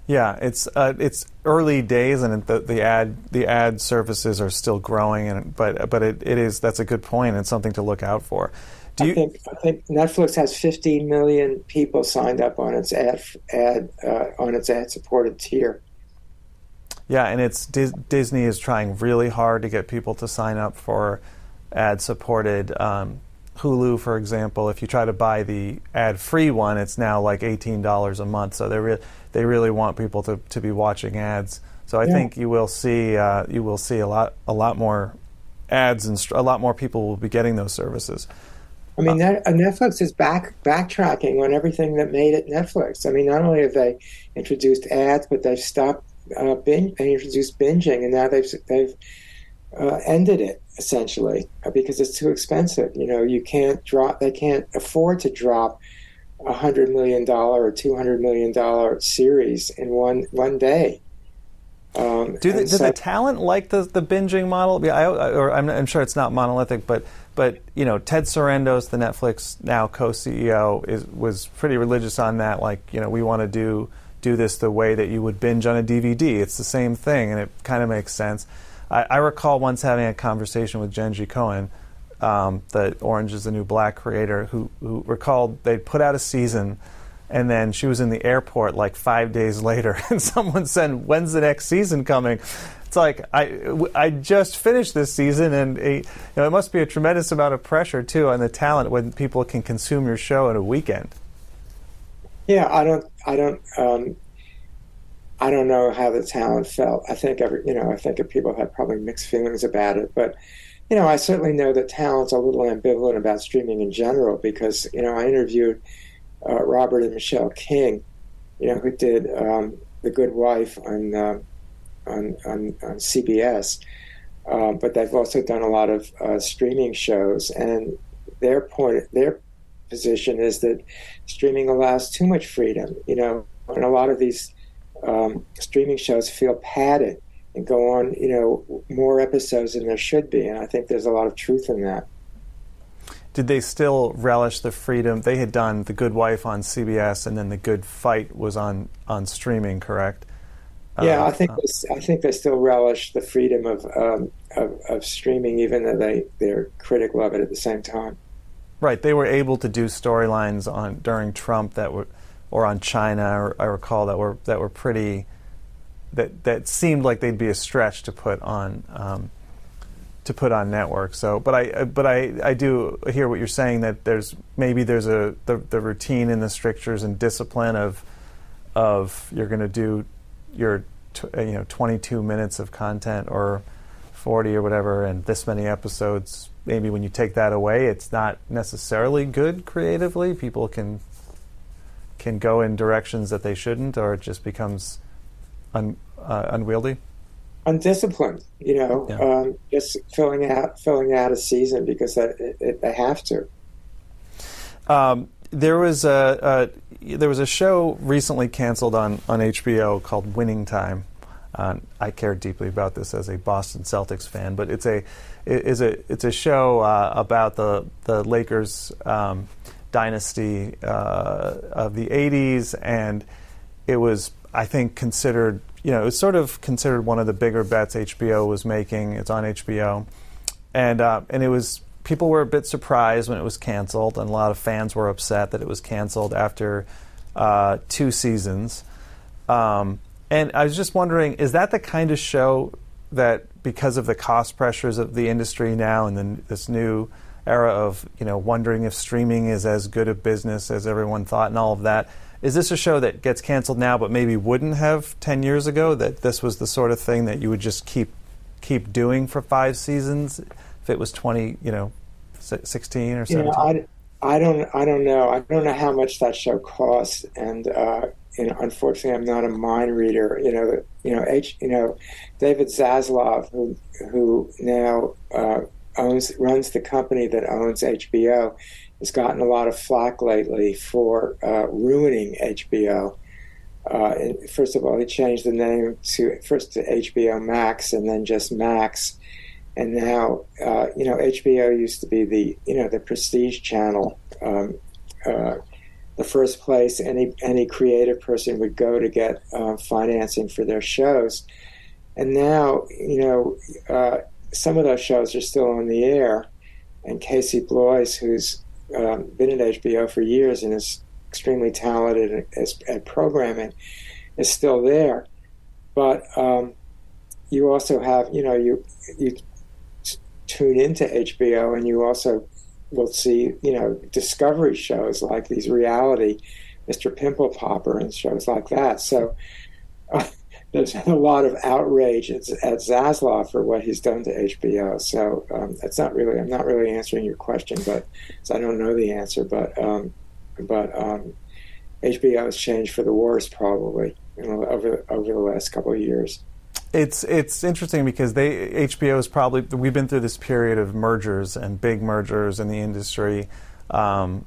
Yeah, it's uh, it's early days, and the, the ad the ad services are still growing, and but but it, it is that's a good point and something to look out for. Do you, I think I think Netflix has 15 million people signed up on its ad ad uh, on its ad supported tier. Yeah, and it's Dis- Disney is trying really hard to get people to sign up for ad supported. Um, Hulu, for example, if you try to buy the ad free one, it's now like eighteen dollars a month. So they re- they really want people to, to be watching ads. So I yeah. think you will see uh, you will see a lot a lot more ads and st- a lot more people will be getting those services. I mean, uh, Netflix is back backtracking on everything that made it Netflix. I mean, not only have they introduced ads, but they've stopped uh, binge. They introduced binging, and now they've they've uh, ended it essentially uh, because it's too expensive. You know, you can't drop. They can't afford to drop a hundred million dollar or two hundred million dollar series in one one day. Um, do, the, do so, the talent like the, the binging model? I, or I'm, I'm, sure it's not monolithic, but but you know Ted Sarandos, the Netflix now co-CEO, is was pretty religious on that. Like you know we want to do do this the way that you would binge on a DVD. It's the same thing, and it kind of makes sense. I, I recall once having a conversation with Jenji Kohan, um, the Orange is the New Black creator, who, who recalled they'd put out a season and then she was in the airport like five days later, and someone said, "When's the next season coming?" It's like I, I just finished this season, and you know, it must be a tremendous amount of pressure too on the talent when people can consume your show in a weekend. Yeah, I don't, I don't, um, I don't know how the talent felt. I think every, you know, I think people had probably mixed feelings about it, but you know, I certainly know that talent's a little ambivalent about streaming in general because you know I interviewed uh, Robert and Michelle King, you know, who did um, The Good Wife on uh, on, on, on, CBS, uh, but they've also done a lot of uh, streaming shows, and their point, their position is that streaming allows too much freedom, you know, and a lot of these um, streaming shows feel padded and go on, you know, more episodes than there should be. And I think there's a lot of truth in that. Did they still relish the freedom? They had done The Good Wife on CBS, and then The Good Fight was on on streaming, correct? Yeah, uh, I think uh, they, I think they still relish the freedom of, um, of, of streaming, even though they they're critical of it at the same time. Right, they were able to do storylines on during Trump that were or on China, or, I recall that were that were pretty that that seemed like they'd be a stretch to put on um, to put on network. So, but I but I, I do hear what you're saying that there's maybe there's a the, the routine and the strictures and discipline of of you're going to do your t- you know 22 minutes of content or 40 or whatever and this many episodes maybe when you take that away it's not necessarily good creatively people can can go in directions that they shouldn't, or it just becomes un, uh, unwieldy? Undisciplined, you know, yeah. um, just filling out filling out a season because they, they have to. Um, there was a, a, there was a show recently canceled on on HBO called Winning Time. Uh, I care deeply about this as a Boston Celtics fan, but it's a it is a it's a show uh, about the the Lakers. Um, dynasty uh, of the 80s, and it was, I think, considered, you know, it was sort of considered one of the bigger bets HBO was making. It's on HBO. And, uh, and it was, people were a bit surprised when it was canceled, and a lot of fans were upset that it was canceled after uh, two seasons. Um, and I was just wondering, is that the kind of show that, because of the cost pressures of the industry now and then this new era of you know wondering if streaming is as good a business as everyone thought and all of that. Is this a show that gets canceled now, but maybe wouldn't have ten years ago? That this was the sort of thing that you would just keep keep doing for five seasons if it was twenty, you know, sixteen or seventeen. You know, I, I don't, I don't know. I don't know how much that show costs, and uh, you know, unfortunately, I'm not a mind reader. You know, you know, H, you know, David Zaslav, who who now uh, owns runs the company that owns HBO has gotten a lot of flack lately for uh, ruining HBO. Uh, first of all, he changed the name to first to HBO Max and then just Max, and now uh, you know HBO used to be the you know the prestige channel, um, uh, the first place any any creative person would go to get uh, financing for their shows, and now you know uh, some of those shows are still on the air, and Casey Bloys, who's um, been at HBO for years and is extremely talented at, at programming, is still there. But um, you also have, you know, you you tune into HBO, and you also will see, you know, discovery shows like these reality, Mr. Pimple Popper, and shows like that. So. Uh, there's a lot of outrage at, at Zaslav for what he's done to HBO. So um, that's not really. I'm not really answering your question, but I don't know the answer. But um, but HBO um, has changed for the worse probably you know, over over the last couple of years. It's it's interesting because they HBO is probably we've been through this period of mergers and big mergers in the industry. Um,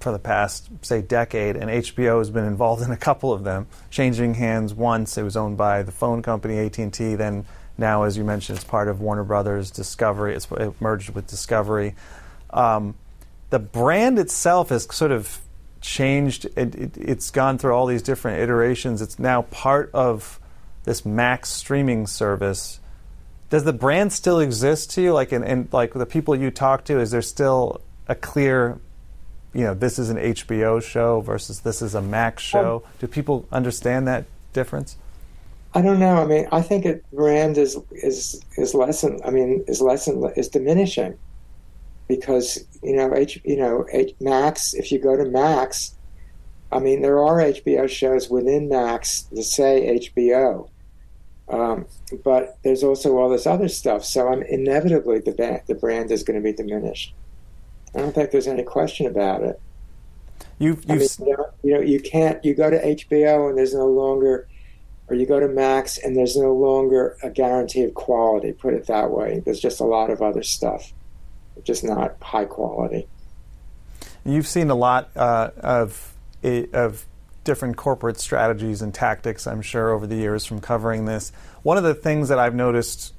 for the past, say, decade, and HBO has been involved in a couple of them, changing hands once. It was owned by the phone company AT&T. Then now, as you mentioned, it's part of Warner Brothers Discovery. It's it merged with Discovery. Um, the brand itself has sort of changed. It, it, it's gone through all these different iterations. It's now part of this Max streaming service. Does the brand still exist to you? Like, and, and like the people you talk to, is there still a clear you know this is an HBO show versus this is a Max show? Um, Do people understand that difference? I don't know. I mean, I think it brand is is is lessen. I mean, is lessen is diminishing because you know H you know H, Max. If you go to Max, I mean, there are HBO shows within Max that say HBO, um, but there's also all this other stuff. So I'm inevitably the the brand is going to be diminished. I don't think there's any question about it. You've, you've I mean, you, know, you know, you can't. You go to HBO and there's no longer, or you go to Max and there's no longer a guarantee of quality. Put it that way. There's just a lot of other stuff, just not high quality. You've seen a lot uh, of of different corporate strategies and tactics, I'm sure, over the years from covering this. One of the things that I've noticed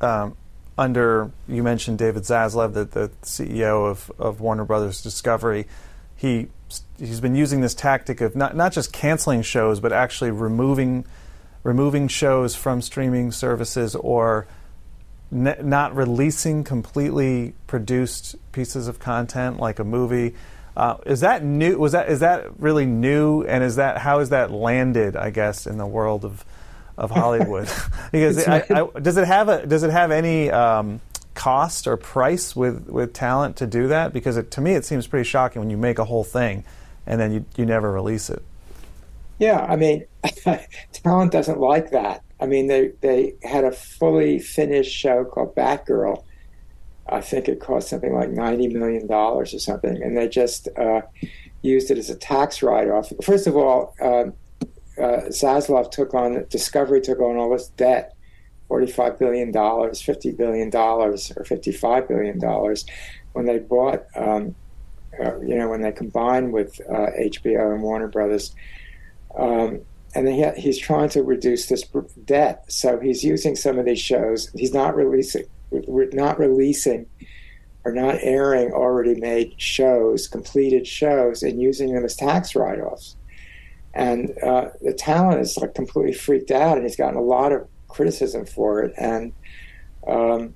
um, under you mentioned David Zaslav, the, the CEO of, of Warner Brothers Discovery. He he's been using this tactic of not not just canceling shows, but actually removing removing shows from streaming services or not releasing completely produced pieces of content like a movie. Uh, is that new? Was that is that really new? And is that how is that landed? I guess in the world of of Hollywood because I, I, does it have a does it have any um, cost or price with with talent to do that? Because it, to me, it seems pretty shocking when you make a whole thing and then you you never release it. Yeah, I mean, talent doesn't like that. I mean, they they had a fully finished show called Batgirl. I think it cost something like ninety million dollars or something, and they just uh, used it as a tax write-off. First of all. Uh, uh, Zaslav took on, Discovery took on all this debt, $45 billion, $50 billion, or $55 billion, when they bought, um, uh, you know, when they combined with uh, HBO and Warner Brothers. Um, and he, he's trying to reduce this debt. So he's using some of these shows. He's not releasing, not releasing or not airing already made shows, completed shows, and using them as tax write-offs and uh, the talent is like completely freaked out, and he's gotten a lot of criticism for it, and um,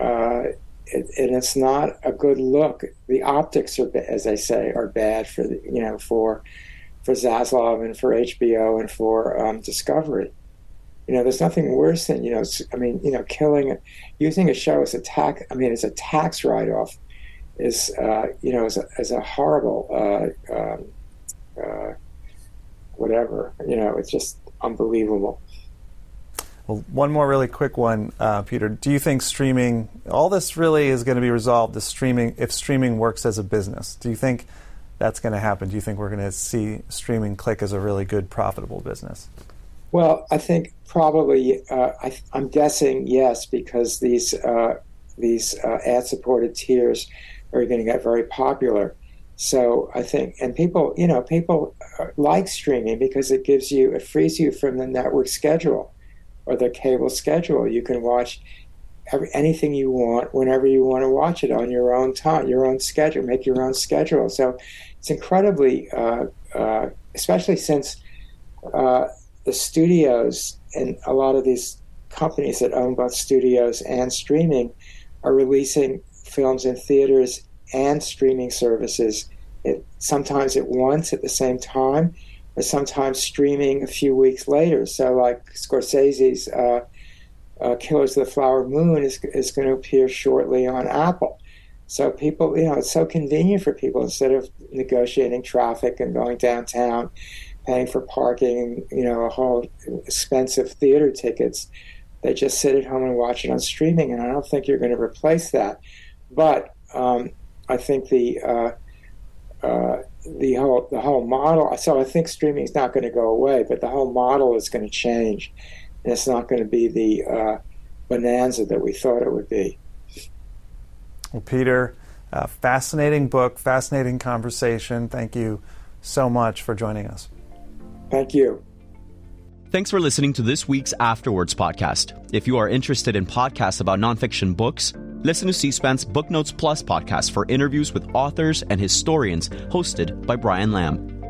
uh, it, and it's not a good look. The optics are, as I say, are bad for the, you know for for Zaslav and for HBO and for um, Discovery. You know, there's nothing worse than you know. I mean, you know, killing, using a show as a tax. I mean, as a tax write-off is uh, you know as a, as a horrible uh, um, uh, whatever. You know, it's just unbelievable. Well, one more really quick one, uh, Peter. Do you think streaming, all this really is going to be resolved if streaming, if streaming works as a business? Do you think that's going to happen? Do you think we're going to see streaming click as a really good, profitable business? Well, I think probably, uh, I, am guessing yes, because these uh, these uh, ad-supported tiers are going to get very popular. So I think, and people, you know, people uh, like streaming because it gives you, it frees you from the network schedule or the cable schedule. You can watch every, anything you want whenever you want to watch it on your own time, your own schedule, make your own schedule. So it's incredibly, uh, uh, especially since uh, the studios and a lot of these companies that own both studios and streaming are releasing films in theaters and streaming services it, sometimes at once at the same time, or sometimes streaming a few weeks later. So, like Scorsese's uh, uh, Killers of the Flower Moon is, is going to appear shortly on Apple. So, people, you know, it's so convenient for people instead of negotiating traffic and going downtown paying for parking, you know, a whole expensive theater tickets. They just sit at home and watch it on streaming, and I don't think you're going to replace that. But um, I think the uh, uh, the whole the whole model. So I think streaming is not going to go away, but the whole model is going to change, and it's not going to be the uh, bonanza that we thought it would be. Well, Peter, fascinating book, fascinating conversation. Thank you so much for joining us. Thank you. Thanks for listening to this week's After Words podcast. If you are interested in podcasts about nonfiction books, listen to C SPAN's Book Notes Plus podcast for interviews with authors and historians hosted by Brian Lamb.